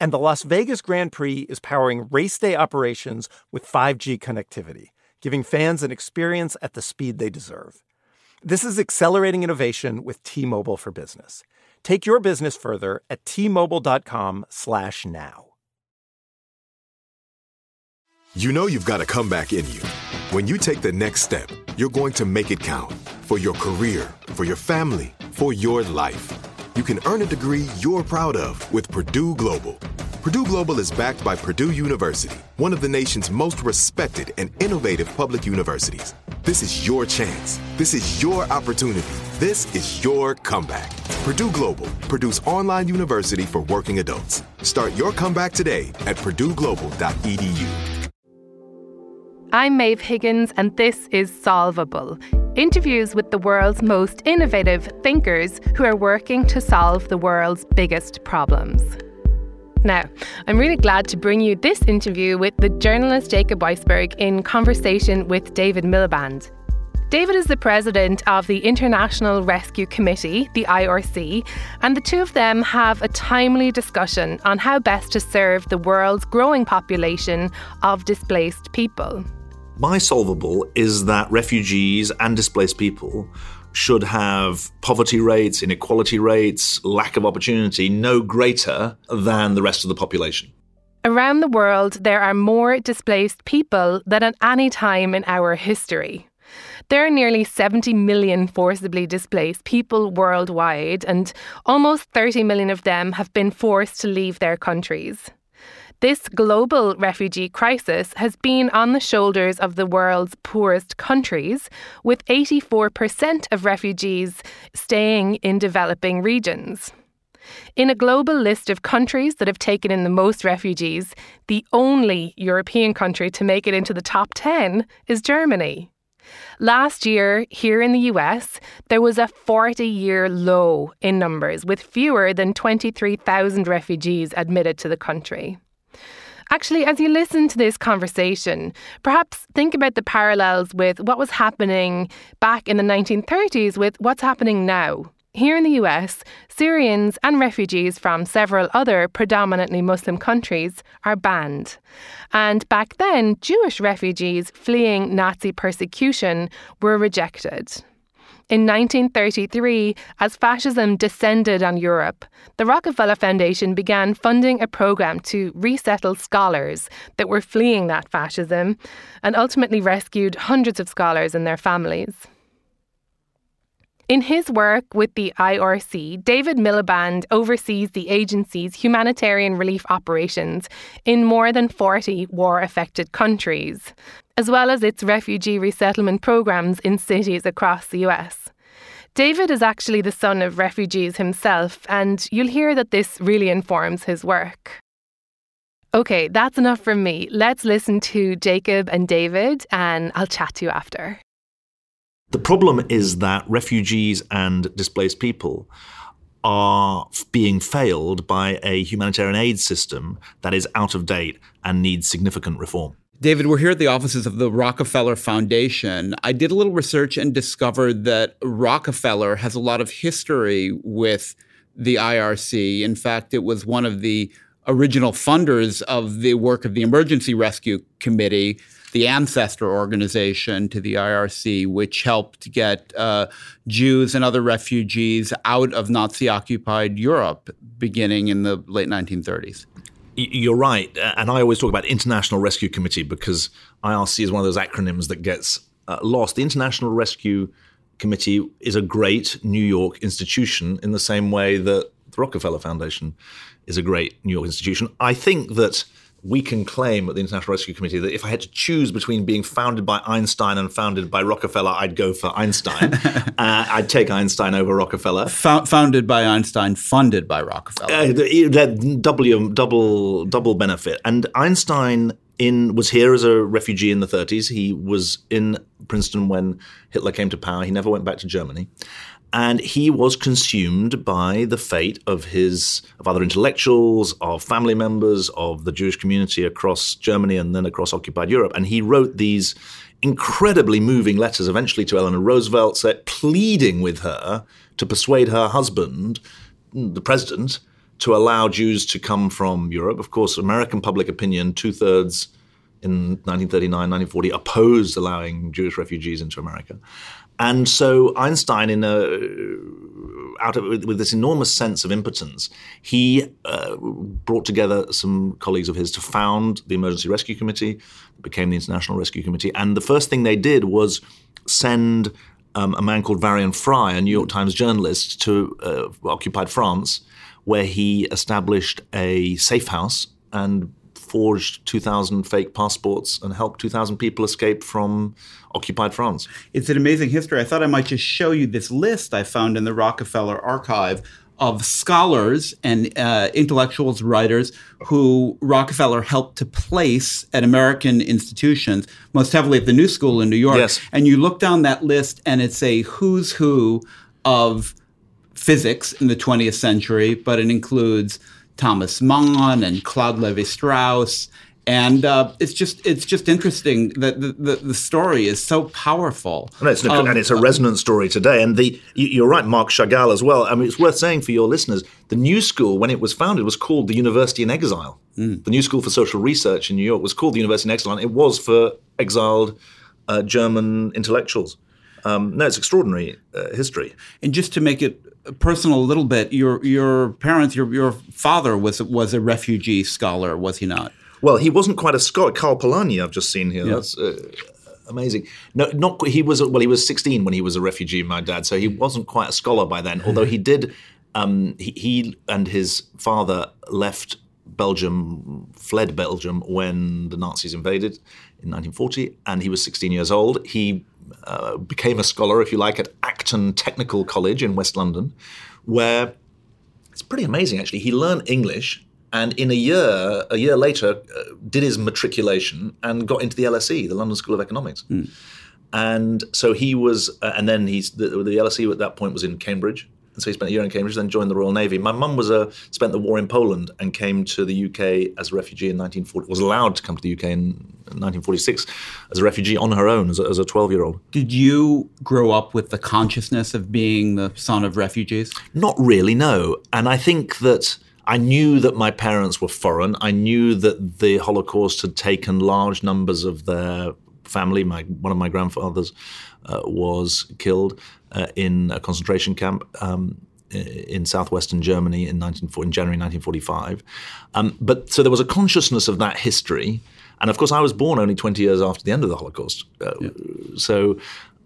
And the Las Vegas Grand Prix is powering race day operations with 5G connectivity, giving fans an experience at the speed they deserve. This is accelerating innovation with T-Mobile for Business. Take your business further at t-mobile.com/now. You know you've got a comeback in you. When you take the next step, you're going to make it count for your career, for your family, for your life. You can earn a degree you're proud of with Purdue Global. Purdue Global is backed by Purdue University, one of the nation's most respected and innovative public universities. This is your chance. This is your opportunity. This is your comeback. Purdue Global, Purdue's online university for working adults. Start your comeback today at purdueglobal.edu. I'm Maeve Higgins, and this is Solvable interviews with the world's most innovative thinkers who are working to solve the world's biggest problems. Now, I'm really glad to bring you this interview with the journalist Jacob Weisberg in conversation with David Miliband. David is the president of the International Rescue Committee, the IRC, and the two of them have a timely discussion on how best to serve the world's growing population of displaced people. My solvable is that refugees and displaced people should have poverty rates, inequality rates, lack of opportunity no greater than the rest of the population. Around the world, there are more displaced people than at any time in our history. There are nearly 70 million forcibly displaced people worldwide, and almost 30 million of them have been forced to leave their countries. This global refugee crisis has been on the shoulders of the world's poorest countries, with 84% of refugees staying in developing regions. In a global list of countries that have taken in the most refugees, the only European country to make it into the top 10 is Germany. Last year, here in the US, there was a 40 year low in numbers, with fewer than 23,000 refugees admitted to the country. Actually, as you listen to this conversation, perhaps think about the parallels with what was happening back in the 1930s with what's happening now. Here in the US, Syrians and refugees from several other predominantly Muslim countries are banned. And back then, Jewish refugees fleeing Nazi persecution were rejected. In 1933, as fascism descended on Europe, the Rockefeller Foundation began funding a program to resettle scholars that were fleeing that fascism and ultimately rescued hundreds of scholars and their families. In his work with the IRC, David Miliband oversees the agency's humanitarian relief operations in more than 40 war affected countries, as well as its refugee resettlement programs in cities across the US. David is actually the son of refugees himself, and you'll hear that this really informs his work. Okay, that's enough from me. Let's listen to Jacob and David, and I'll chat to you after. The problem is that refugees and displaced people are being failed by a humanitarian aid system that is out of date and needs significant reform. David, we're here at the offices of the Rockefeller Foundation. I did a little research and discovered that Rockefeller has a lot of history with the IRC. In fact, it was one of the original funders of the work of the Emergency Rescue Committee the ancestor organization to the IRC, which helped get uh, Jews and other refugees out of Nazi occupied Europe beginning in the late 1930s. You're right. And I always talk about International Rescue Committee because IRC is one of those acronyms that gets uh, lost. The International Rescue Committee is a great New York institution in the same way that the Rockefeller Foundation is a great New York institution. I think that we can claim at the International Rescue Committee that if I had to choose between being founded by Einstein and founded by Rockefeller, I'd go for Einstein. uh, I'd take Einstein over Rockefeller. founded by Einstein, funded by Rockefeller. Uh, double, double, double benefit. And Einstein in was here as a refugee in the 30s. He was in Princeton when Hitler came to power. He never went back to Germany and he was consumed by the fate of his of other intellectuals, of family members, of the Jewish community across Germany and then across occupied Europe. And he wrote these incredibly moving letters eventually to Eleanor Roosevelt, pleading with her to persuade her husband, the president, to allow Jews to come from Europe. Of course, American public opinion, two thirds in 1939, 1940, opposed allowing Jewish refugees into America. And so Einstein, in a, out of, with, this enormous sense of impotence, he uh, brought together some colleagues of his to found the Emergency Rescue Committee, became the International Rescue Committee. And the first thing they did was send um, a man called Varian Fry, a New York Times journalist, to uh, occupied France, where he established a safe house and forged 2,000 fake passports and helped 2,000 people escape from occupied France. It's an amazing history. I thought I might just show you this list I found in the Rockefeller archive of scholars and uh, intellectuals, writers who Rockefeller helped to place at American institutions, most heavily at the New School in New York. Yes. And you look down that list, and it's a who's who of physics in the 20th century, but it includes Thomas Mann and Claude Levi Strauss. And uh, it's just it's just interesting that the, the, the story is so powerful. And it's, um, and it's a resonant story today. And the you're right, Marc Chagall as well. I mean, it's worth saying for your listeners, the New School, when it was founded, was called the University in Exile. Mm. The New School for Social Research in New York was called the University in Exile. And it was for exiled uh, German intellectuals. Um, no, it's extraordinary uh, history. And just to make it personal a little bit, your your parents, your your father was was a refugee scholar, was he not? Well, he wasn't quite a scholar. Karl Polanyi, I've just seen here. Yeah. That's uh, amazing. No, not he was. Well, he was 16 when he was a refugee. My dad, so he wasn't quite a scholar by then. Although he did, um, he, he and his father left Belgium, fled Belgium when the Nazis invaded in 1940, and he was 16 years old. He uh, became a scholar, if you like, at Acton Technical College in West London, where it's pretty amazing actually. He learned English and in a year, a year later, uh, did his matriculation and got into the LSE, the London School of Economics. Mm. And so he was, uh, and then he's the, the LSE at that point was in Cambridge, and so he spent a year in Cambridge, then joined the Royal Navy. My mum was a spent the war in Poland and came to the UK as a refugee in 1940. Was allowed to come to the UK in 1946 as a refugee on her own as a 12 year old. Did you grow up with the consciousness of being the son of refugees? Not really, no. And I think that. I knew that my parents were foreign. I knew that the Holocaust had taken large numbers of their family. My one of my grandfathers uh, was killed uh, in a concentration camp. Um, in southwestern Germany in, in January 1945. Um, but so there was a consciousness of that history. And of course, I was born only 20 years after the end of the Holocaust. Uh, yeah. So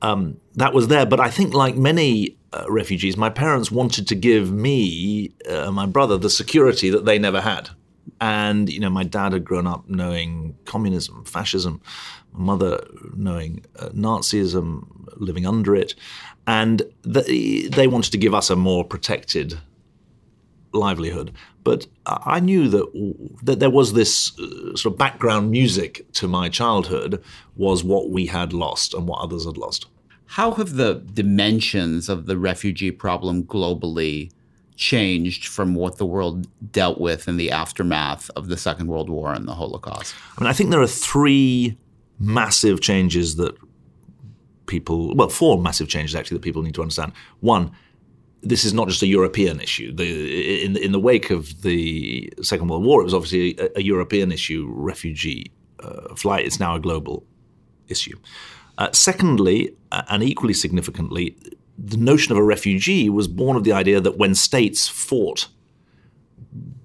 um, that was there. But I think, like many uh, refugees, my parents wanted to give me, uh, my brother, the security that they never had. And, you know, my dad had grown up knowing communism, fascism, my mother knowing uh, Nazism, living under it and the, they wanted to give us a more protected livelihood. But I knew that that there was this uh, sort of background music to my childhood was what we had lost and what others had lost. How have the dimensions of the refugee problem globally changed from what the world dealt with in the aftermath of the Second World War and the Holocaust? I mean, I think there are three massive changes that people, well, four massive changes actually that people need to understand. One, this is not just a European issue. The, in, in the wake of the Second World War, it was obviously a, a European issue, refugee uh, flight. It's now a global issue. Uh, secondly, and equally significantly, the notion of a refugee was born of the idea that when states fought,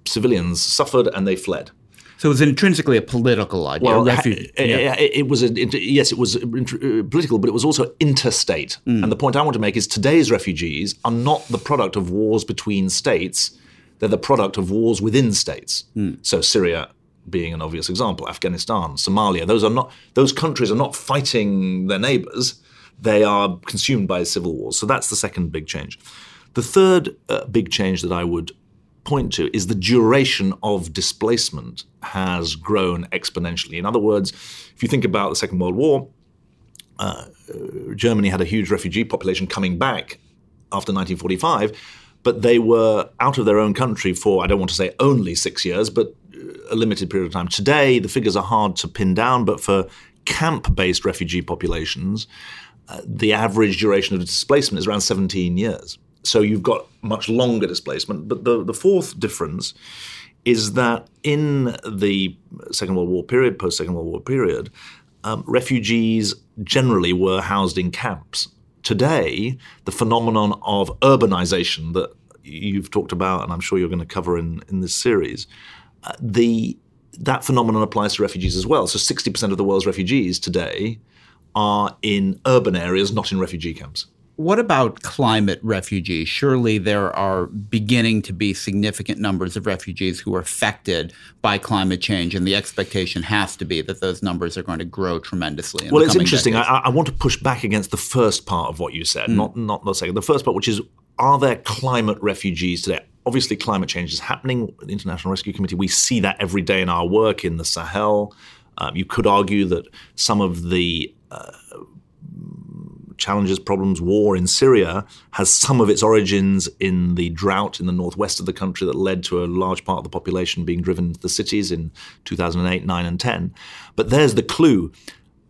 civilians suffered and they fled. So it was intrinsically a political idea. Well, ha- yeah. it, was a, it, yes, it was inter- political, but it was also interstate. Mm. And the point I want to make is today's refugees are not the product of wars between states; they're the product of wars within states. Mm. So Syria being an obvious example, Afghanistan, Somalia. Those are not those countries are not fighting their neighbors; they are consumed by civil wars. So that's the second big change. The third uh, big change that I would point to is the duration of displacement has grown exponentially. In other words, if you think about the Second World War, uh, Germany had a huge refugee population coming back after 1945, but they were out of their own country for, I don't want to say only six years, but a limited period of time. Today, the figures are hard to pin down, but for camp based refugee populations, uh, the average duration of displacement is around 17 years. So you've got much longer displacement. But the, the fourth difference is that in the Second World War period, post Second World War period, um, refugees generally were housed in camps. Today, the phenomenon of urbanization that you've talked about, and I'm sure you're going to cover in, in this series, uh, the that phenomenon applies to refugees as well. So 60% of the world's refugees today are in urban areas, not in refugee camps. What about climate refugees? Surely there are beginning to be significant numbers of refugees who are affected by climate change, and the expectation has to be that those numbers are going to grow tremendously. In well, it's interesting. I. I want to push back against the first part of what you said, not not the second. The first part, which is, are there climate refugees today? Obviously, climate change is happening. The International Rescue Committee, we see that every day in our work in the Sahel. Um, you could argue that some of the uh, challenges, problems, war in Syria has some of its origins in the drought in the northwest of the country that led to a large part of the population being driven to the cities in 2008, 9, and 10. But there's the clue.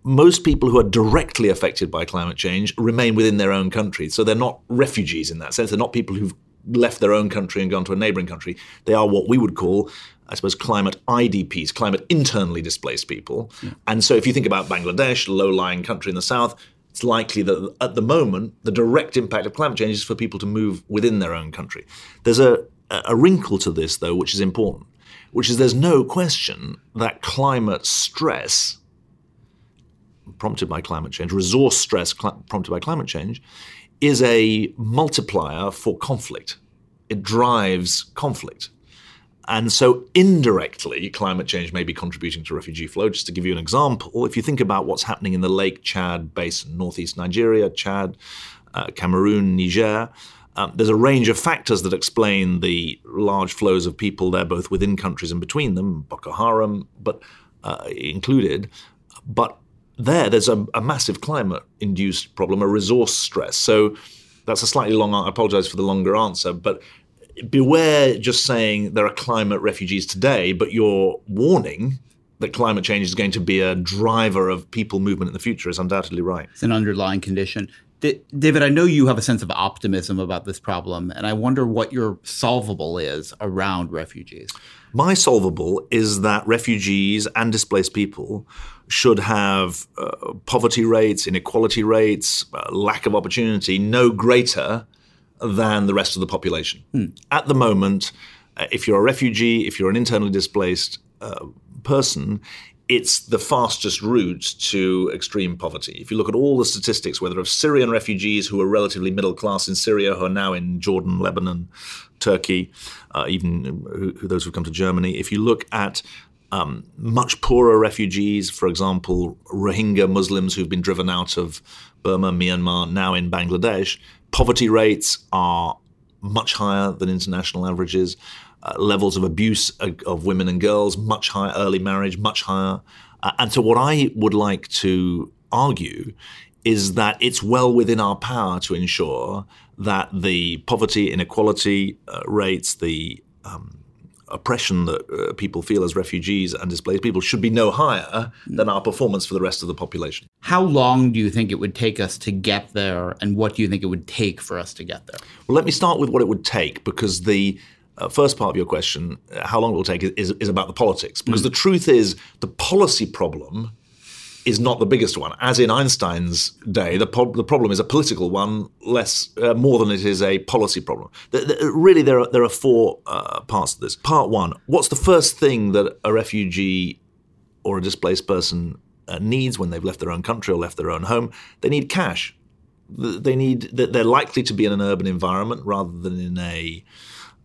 Most people who are directly affected by climate change remain within their own country. So they're not refugees in that sense. They're not people who've left their own country and gone to a neighboring country. They are what we would call, I suppose, climate IDPs, climate internally displaced people. And so if you think about Bangladesh, a low lying country in the south, it's likely that at the moment, the direct impact of climate change is for people to move within their own country. There's a, a wrinkle to this, though, which is important, which is there's no question that climate stress prompted by climate change, resource stress cl- prompted by climate change, is a multiplier for conflict. It drives conflict. And so indirectly, climate change may be contributing to refugee flow. Just to give you an example, if you think about what's happening in the Lake Chad basin, northeast Nigeria, Chad, uh, Cameroon, Niger, um, there's a range of factors that explain the large flows of people there, both within countries and between them, Boko Haram, but uh, included. But there, there's a, a massive climate-induced problem, a resource stress. So that's a slightly long. I apologize for the longer answer, but beware just saying there are climate refugees today, but you're warning that climate change is going to be a driver of people movement in the future is undoubtedly right. It's an underlying condition. D- David, I know you have a sense of optimism about this problem, and I wonder what your solvable is around refugees. My solvable is that refugees and displaced people should have uh, poverty rates, inequality rates, uh, lack of opportunity no greater than the rest of the population. At the moment, uh, if you're a refugee, if you're an internally displaced uh, person, it's the fastest route to extreme poverty. If you look at all the statistics, whether of Syrian refugees who are relatively middle class in Syria, who are now in Jordan, Lebanon, Turkey, uh, even who, who those who've come to Germany, if you look at um, much poorer refugees, for example, Rohingya Muslims who've been driven out of Burma, Myanmar, now in Bangladesh, poverty rates are much higher than international averages. Uh, levels of abuse of, of women and girls much higher, early marriage much higher. Uh, and so, what I would like to argue is that it's well within our power to ensure that the poverty, inequality uh, rates, the um, oppression that uh, people feel as refugees and displaced people should be no higher than our performance for the rest of the population. How long do you think it would take us to get there, and what do you think it would take for us to get there? Well, let me start with what it would take because the uh, first part of your question, uh, how long it will take, is, is about the politics. Because the truth is, the policy problem is not the biggest one. As in Einstein's day, the, po- the problem is a political one, less uh, more than it is a policy problem. The, the, really, there are there are four uh, parts to this. Part one: What's the first thing that a refugee or a displaced person uh, needs when they've left their own country or left their own home? They need cash. They need they're likely to be in an urban environment rather than in a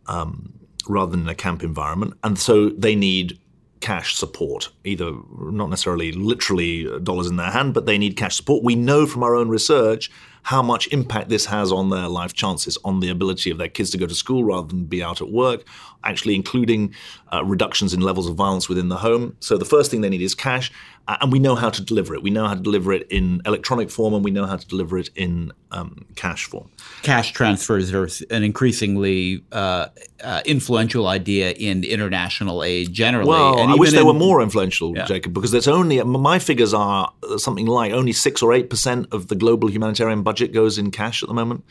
um, rather than in a camp environment, and so they need cash support, either not necessarily literally dollars in their hand, but they need cash support. We know from our own research how much impact this has on their life chances, on the ability of their kids to go to school rather than be out at work, actually including uh, reductions in levels of violence within the home. So the first thing they need is cash, and we know how to deliver it. We know how to deliver it in electronic form, and we know how to deliver it in um, cash form. Cash transfers are an increasingly uh, uh, influential idea in international aid generally. Well, I wish they in, were more influential, yeah. Jacob, because there's only my figures are something like only six or eight percent of the global humanitarian budget goes in cash at the moment.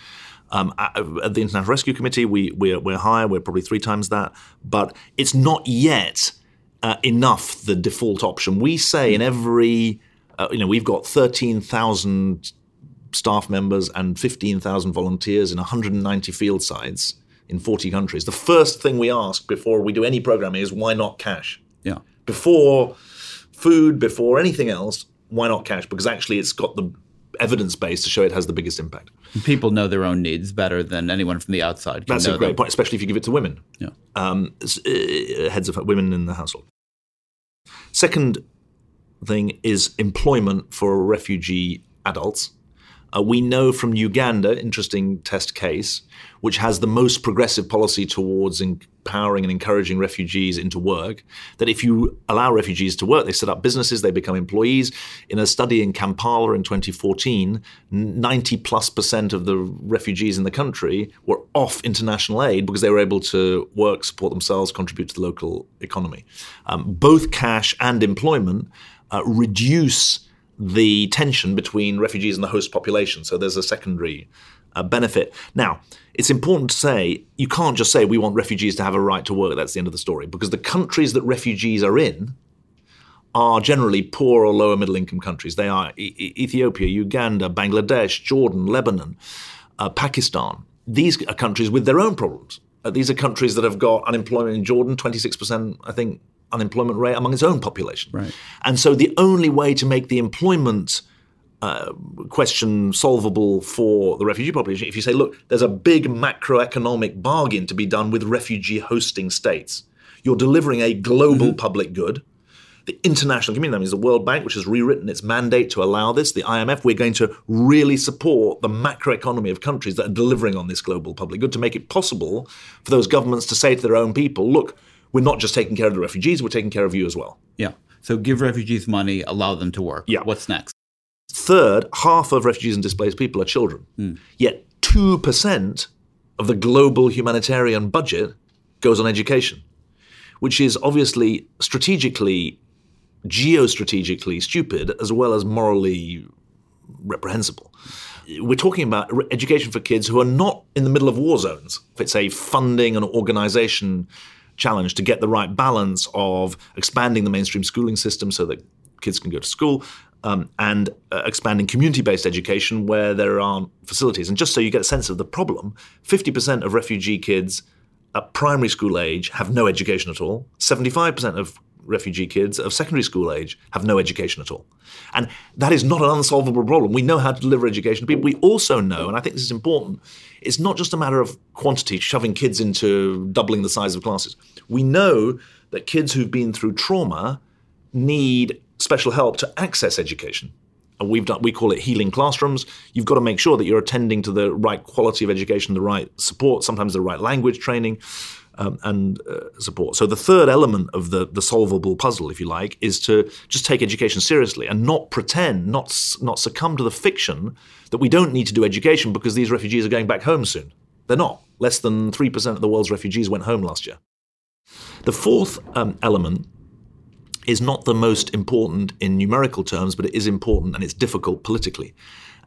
Um, at the International Rescue Committee, we, we're, we're higher. We're probably three times that, but it's not yet uh, enough the default option. We say in every, uh, you know, we've got 13,000 staff members and 15,000 volunteers in 190 field sites in 40 countries. The first thing we ask before we do any programming is why not cash? Yeah. Before food, before anything else, why not cash? Because actually it's got the evidence base to show it has the biggest impact. People know their own needs better than anyone from the outside. That's a great them. point, especially if you give it to women. Yeah. Um, uh, heads of women in the household. Second thing is employment for refugee adults. Uh, we know from Uganda, interesting test case, which has the most progressive policy towards empowering and encouraging refugees into work, that if you allow refugees to work, they set up businesses, they become employees. In a study in Kampala in 2014, 90 plus percent of the refugees in the country were off international aid because they were able to work, support themselves, contribute to the local economy. Um, both cash and employment uh, reduce the tension between refugees and the host population. So there's a secondary uh, benefit. Now, it's important to say you can't just say we want refugees to have a right to work. That's the end of the story because the countries that refugees are in are generally poor or lower middle income countries. They are e- Ethiopia, Uganda, Bangladesh, Jordan, Lebanon, uh, Pakistan. These are countries with their own problems. Uh, these are countries that have got unemployment in Jordan, 26%, I think, unemployment rate among its own population. Right. And so the only way to make the employment uh, question solvable for the refugee population, if you say, look, there's a big macroeconomic bargain to be done with refugee hosting states. You're delivering a global mm-hmm. public good. The international community, that means the World Bank, which has rewritten its mandate to allow this, the IMF, we're going to really support the macroeconomy of countries that are delivering on this global public good to make it possible for those governments to say to their own people, look, we're not just taking care of the refugees, we're taking care of you as well. Yeah. So give refugees money, allow them to work. Yeah. What's next? Third, half of refugees and displaced people are children. Mm. Yet 2% of the global humanitarian budget goes on education, which is obviously strategically, geostrategically stupid as well as morally reprehensible. We're talking about education for kids who are not in the middle of war zones. If it's a funding and organization challenge to get the right balance of expanding the mainstream schooling system so that kids can go to school um, and uh, expanding community based education where there aren't facilities. And just so you get a sense of the problem, 50% of refugee kids at primary school age have no education at all, 75% of refugee kids of secondary school age have no education at all. And that is not an unsolvable problem. We know how to deliver education to people. We also know, and I think this is important, it's not just a matter of quantity, shoving kids into doubling the size of classes. We know that kids who've been through trauma need special help to access education. And we've done, we call it healing classrooms. You've got to make sure that you're attending to the right quality of education, the right support, sometimes the right language training um, and uh, support. So the third element of the the solvable puzzle, if you like, is to just take education seriously and not pretend, not not succumb to the fiction that we don't need to do education because these refugees are going back home soon. They're not. Less than three percent of the world's refugees went home last year. The fourth um, element is not the most important in numerical terms, but it is important and it's difficult politically.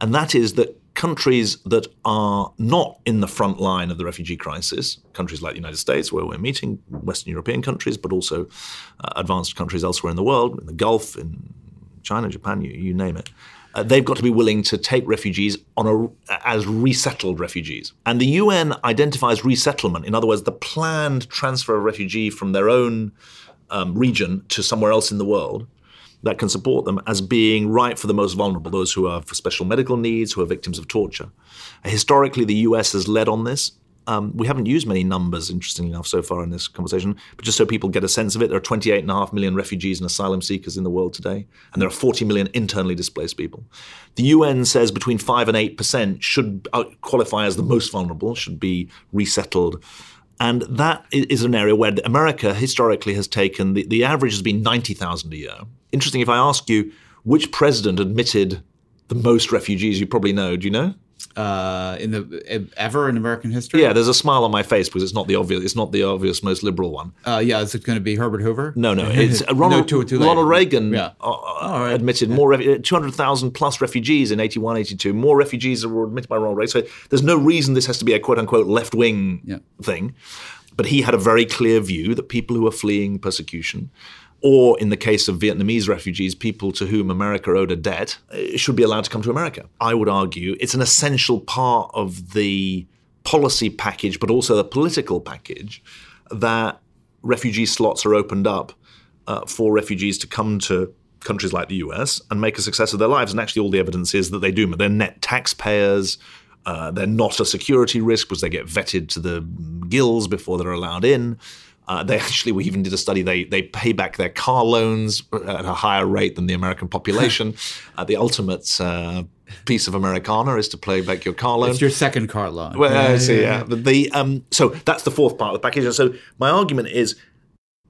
And that is that countries that are not in the front line of the refugee crisis, countries like the United States, where we're meeting Western European countries, but also uh, advanced countries elsewhere in the world, in the Gulf, in China, Japan, you, you name it. Uh, they've got to be willing to take refugees on a, as resettled refugees. And the UN identifies resettlement, in other words, the planned transfer of refugee from their own um, region to somewhere else in the world that can support them as being right for the most vulnerable, those who for special medical needs, who are victims of torture. Historically, the US has led on this. Um, we haven't used many numbers, interestingly enough, so far in this conversation, but just so people get a sense of it, there are 28.5 million refugees and asylum seekers in the world today, and there are 40 million internally displaced people. The UN says between 5 and 8% should uh, qualify as the most vulnerable, should be resettled. And that is an area where America historically has taken the, the average has been 90,000 a year. Interesting, if I ask you which president admitted the most refugees, you probably know. Do you know? uh, in the ever in American history? Yeah, there's a smile on my face because it's not the obvious. It's not the obvious most liberal one. Uh, yeah, is it going to be Herbert Hoover? No, no, it's Ronald, no, too, too Ronald Reagan. Yeah. Uh, uh right. admitted more uh, 200,000 plus refugees in 81, 82. More refugees were admitted by Ronald Reagan. So there's no reason this has to be a quote unquote left wing yeah. thing. But he had a very clear view that people who are fleeing persecution or in the case of Vietnamese refugees, people to whom America owed a debt, uh, should be allowed to come to America. I would argue it's an essential part of the policy package, but also the political package, that refugee slots are opened up uh, for refugees to come to countries like the US and make a success of their lives. And actually, all the evidence is that they do. They're net taxpayers. Uh, they're not a security risk because they get vetted to the gills before they're allowed in. Uh, they actually, we even did a study. They they pay back their car loans at a higher rate than the American population. uh, the ultimate uh, piece of Americana is to pay back your car loan. It's your second car loan. Well, yeah, see, yeah. yeah. The um, so that's the fourth part of the package. And so my argument is.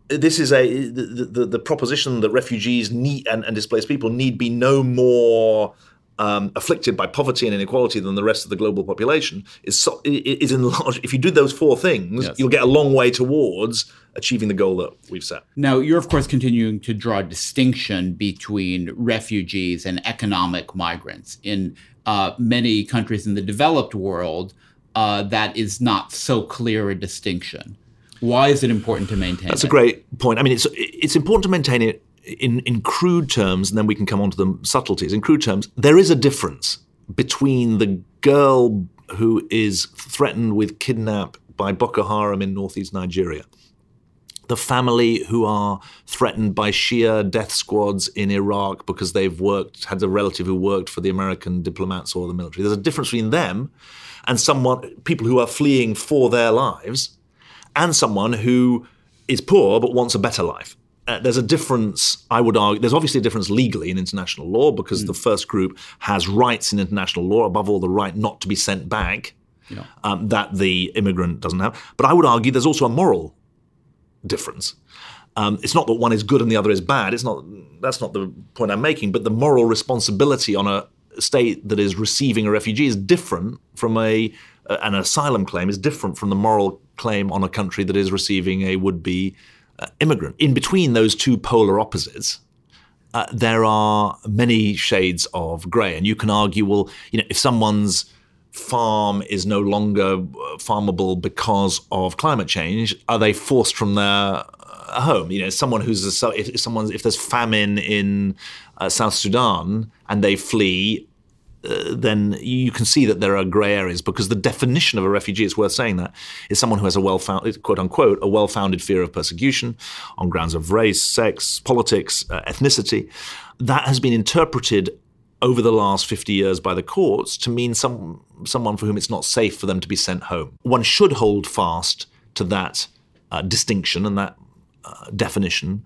This is a the, the, the proposition that refugees need and, and displaced people need be no more um, afflicted by poverty and inequality than the rest of the global population is so, is enlarged. If you do those four things, yes. you'll get a long way towards achieving the goal that we've set. Now, you're of course continuing to draw a distinction between refugees and economic migrants in uh, many countries in the developed world. Uh, that is not so clear a distinction. Why is it important to maintain? That's it? a great point. I mean, it's it's important to maintain it in, in crude terms, and then we can come on to the subtleties. In crude terms, there is a difference between the girl who is threatened with kidnap by Boko Haram in northeast Nigeria, the family who are threatened by Shia death squads in Iraq because they've worked, had a relative who worked for the American diplomats or the military. There's a difference between them and someone, people who are fleeing for their lives, and someone who is poor but wants a better life uh, there's a difference, I would argue, there's obviously a difference legally in international law because mm. the first group has rights in international law, above all, the right not to be sent back, yeah. um, that the immigrant doesn't have. But I would argue there's also a moral difference. Um, it's not that one is good and the other is bad. It's not. That's not the point I'm making. But the moral responsibility on a state that is receiving a refugee is different from a an asylum claim is different from the moral claim on a country that is receiving a would-be uh, immigrant. In between those two polar opposites, uh, there are many shades of grey, and you can argue, well, you know, if someone's farm is no longer uh, farmable because of climate change, are they forced from their uh, home? You know, someone who's a, if someone's if there's famine in uh, South Sudan and they flee, uh, then you can see that there are grey areas because the definition of a refugee, it's worth saying that, is someone who has a well-founded, quote unquote, a well-founded fear of persecution on grounds of race, sex, politics, uh, ethnicity. That has been interpreted over the last 50 years by the courts to mean some, someone for whom it's not safe for them to be sent home. One should hold fast to that uh, distinction and that uh, definition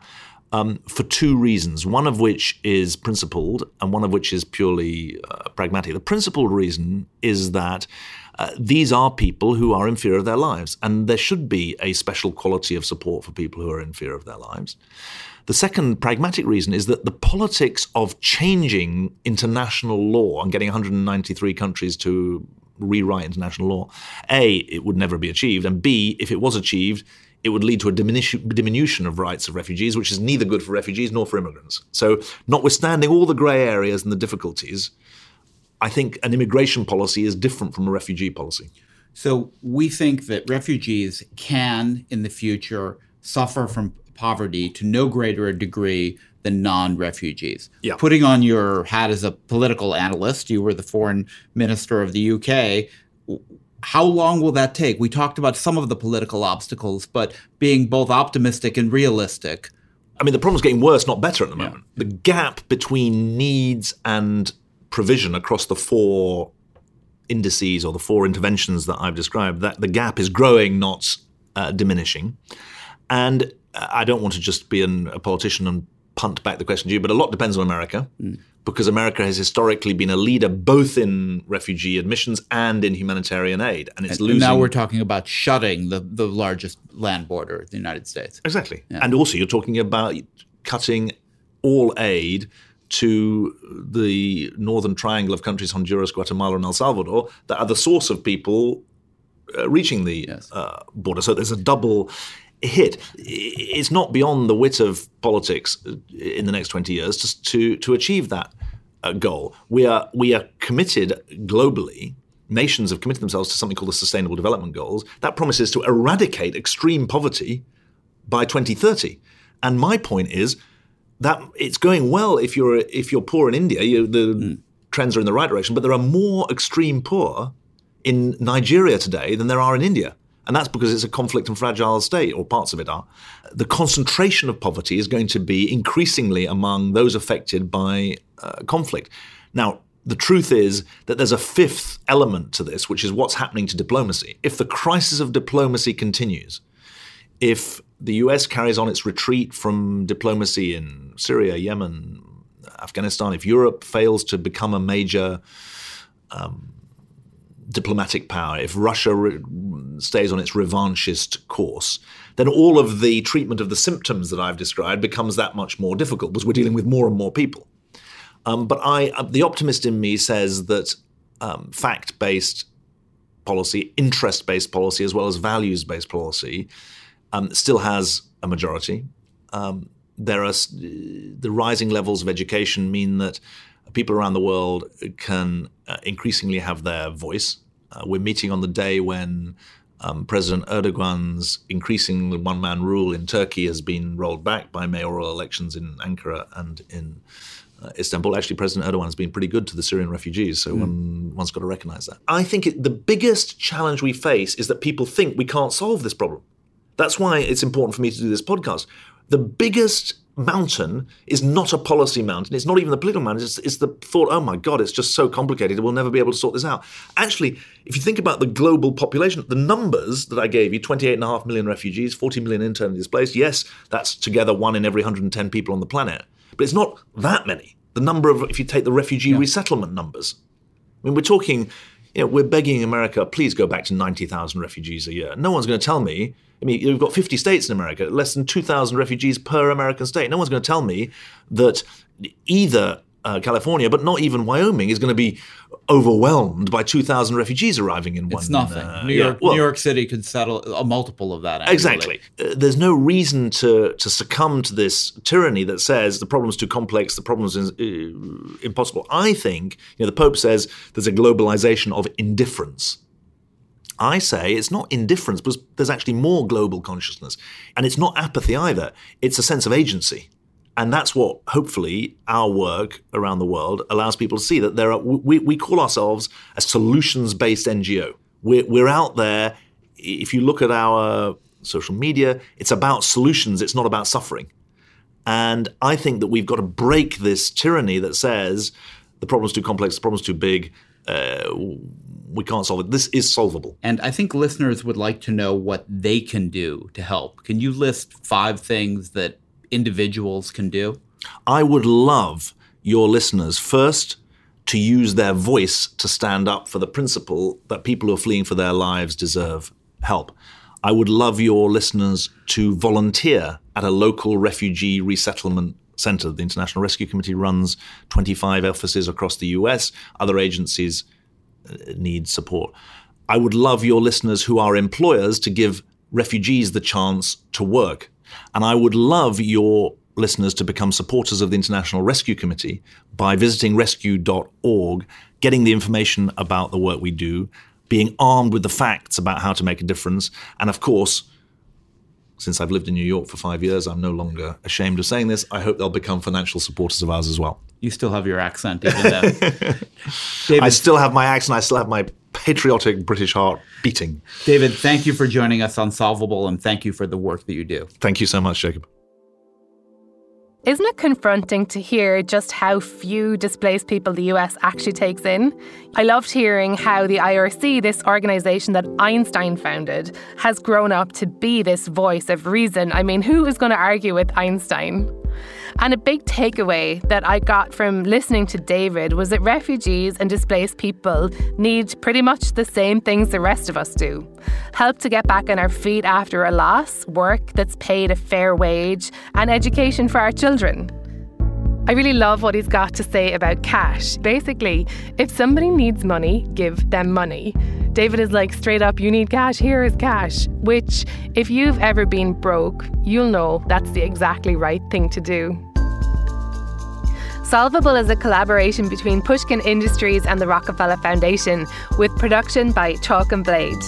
um, for two reasons, one of which is principled and one of which is purely uh, pragmatic. The principled reason is that uh, these are people who are in fear of their lives, and there should be a special quality of support for people who are in fear of their lives. The second pragmatic reason is that the politics of changing international law and getting 193 countries to rewrite international law, A, it would never be achieved, and B, if it was achieved, it would lead to a diminution of rights of refugees, which is neither good for refugees nor for immigrants. So, notwithstanding all the grey areas and the difficulties, I think an immigration policy is different from a refugee policy. So, we think that refugees can, in the future, suffer from poverty to no greater a degree than non-refugees. Yeah. Putting on your hat as a political analyst, you were the foreign minister of the UK. How long will that take? We talked about some of the political obstacles, but being both optimistic and realistic. I mean, the problem's getting worse, not better at the moment. Yeah. The gap between needs and provision across the four indices or the four interventions that I've described, that the gap is growing, not uh, diminishing. And I don't want to just be an, a politician and punt back the question to you, but a lot depends on America. Mm because America has historically been a leader both in refugee admissions and in humanitarian aid, and it's and, losing. now we're talking about shutting the, the largest land border of the United States. Exactly, yeah. and also you're talking about cutting all aid to the northern triangle of countries Honduras, Guatemala, and El Salvador that are the source of people uh, reaching the yes. uh, border. So there's a double hit. It's not beyond the wit of politics in the next 20 years to, to, to achieve that uh, goal. We are, we are committed globally. Nations have committed themselves to something called the Sustainable Development Goals. That promises to eradicate extreme poverty by 2030. And my point is that it's going well if you're if you're poor in India. You, the mm. trends are in the right direction, but there are more extreme poor in Nigeria today than there are in India. And that's because it's a conflict and fragile state, or parts of it are. The concentration of poverty is going to be increasingly among those affected by uh, conflict. Now, the truth is that there's a fifth element to this, which is what's happening to diplomacy. If the crisis of diplomacy continues, if the US carries on its retreat from diplomacy in Syria, Yemen, Afghanistan, if Europe fails to become a major um, diplomatic power, if Russia re- stays on its revanchist course, then all of the treatment of the symptoms that I've described becomes that much more difficult because we're dealing with more and more people. Um, but I, uh, the optimist in me says that um, fact-based policy, interest-based policy, as well as values-based policy, um, still has a majority. Um, there are the rising levels of education mean that people around the world can uh, increasingly have their voice. Uh, we're meeting on the day when um, President Erdogan's increasing one man rule in Turkey has been rolled back by mayoral elections in Ankara and in uh, Istanbul. Actually, President Erdogan has been pretty good to the Syrian refugees, so mm. one, one's got to recognize that. I think it, the biggest challenge we face is that people think we can't solve this problem. That's why it's important for me to do this podcast. The biggest mountain is not a policy mountain. It's not even the political mountain. It's, it's, the thought, oh my God, it's just so complicated. We'll never be able to sort this out. Actually, if you think about the global population, the numbers that I gave you 28.5 million refugees, 40 million internally displaced yes, that's together one in every 110 people on the planet. But it's not that many. The number of, if you take the refugee yeah. resettlement numbers, I mean, we're talking, you know, we're begging America, please go back to 90,000 refugees a year. No one's going to tell me I mean, you've got 50 states in America, less than 2,000 refugees per American state. No one's going to tell me that either uh, California, but not even Wyoming, is going to be overwhelmed by 2,000 refugees arriving in one. It's nothing. Uh, New York, yeah, well, New York City could settle a multiple of that. Annually. Exactly. Uh, there's no reason to to succumb to this tyranny that says the problem's too complex, the problem's is, uh, impossible. I think you know the Pope says there's a globalization of indifference. I say it's not indifference because there's actually more global consciousness. And it's not apathy either, it's a sense of agency. And that's what hopefully our work around the world allows people to see that there are, we, we call ourselves a solutions based NGO. We're, we're out there. If you look at our social media, it's about solutions, it's not about suffering. And I think that we've got to break this tyranny that says the problem's too complex, the problem's too big, uh, we can't solve it. This is solvable. And I think listeners would like to know what they can do to help. Can you list five things that individuals can do? I would love your listeners first to use their voice to stand up for the principle that people who are fleeing for their lives deserve help. I would love your listeners to volunteer at a local refugee resettlement center. The International Rescue Committee runs 25 offices across the US. Other agencies need support. I would love your listeners who are employers to give refugees the chance to work. And I would love your listeners to become supporters of the International Rescue Committee by visiting rescue.org, getting the information about the work we do, being armed with the facts about how to make a difference, and of course, since I've lived in New York for five years, I'm no longer ashamed of saying this. I hope they'll become financial supporters of ours as well. You still have your accent, even then. David, I still have my accent. I still have my patriotic British heart beating. David, thank you for joining us on Solvable, and thank you for the work that you do. Thank you so much, Jacob. Isn't it confronting to hear just how few displaced people the US actually takes in? I loved hearing how the IRC, this organisation that Einstein founded, has grown up to be this voice of reason. I mean, who is going to argue with Einstein? And a big takeaway that I got from listening to David was that refugees and displaced people need pretty much the same things the rest of us do help to get back on our feet after a loss, work that's paid a fair wage, and education for our children. I really love what he's got to say about cash. Basically, if somebody needs money, give them money. David is like, straight up, you need cash, here is cash. Which, if you've ever been broke, you'll know that's the exactly right thing to do. Solvable is a collaboration between Pushkin Industries and the Rockefeller Foundation, with production by Chalk and Blade.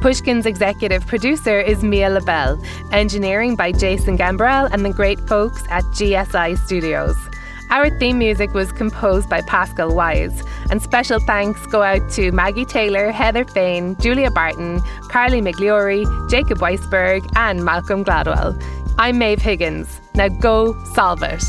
Pushkin's executive producer is Mia Lobel, engineering by Jason Gambrell and the great folks at GSI Studios. Our theme music was composed by Pascal Wyse, and special thanks go out to Maggie Taylor, Heather Fain, Julia Barton, Carly Migliori, Jacob Weisberg, and Malcolm Gladwell. I'm Maeve Higgins. Now go solve it.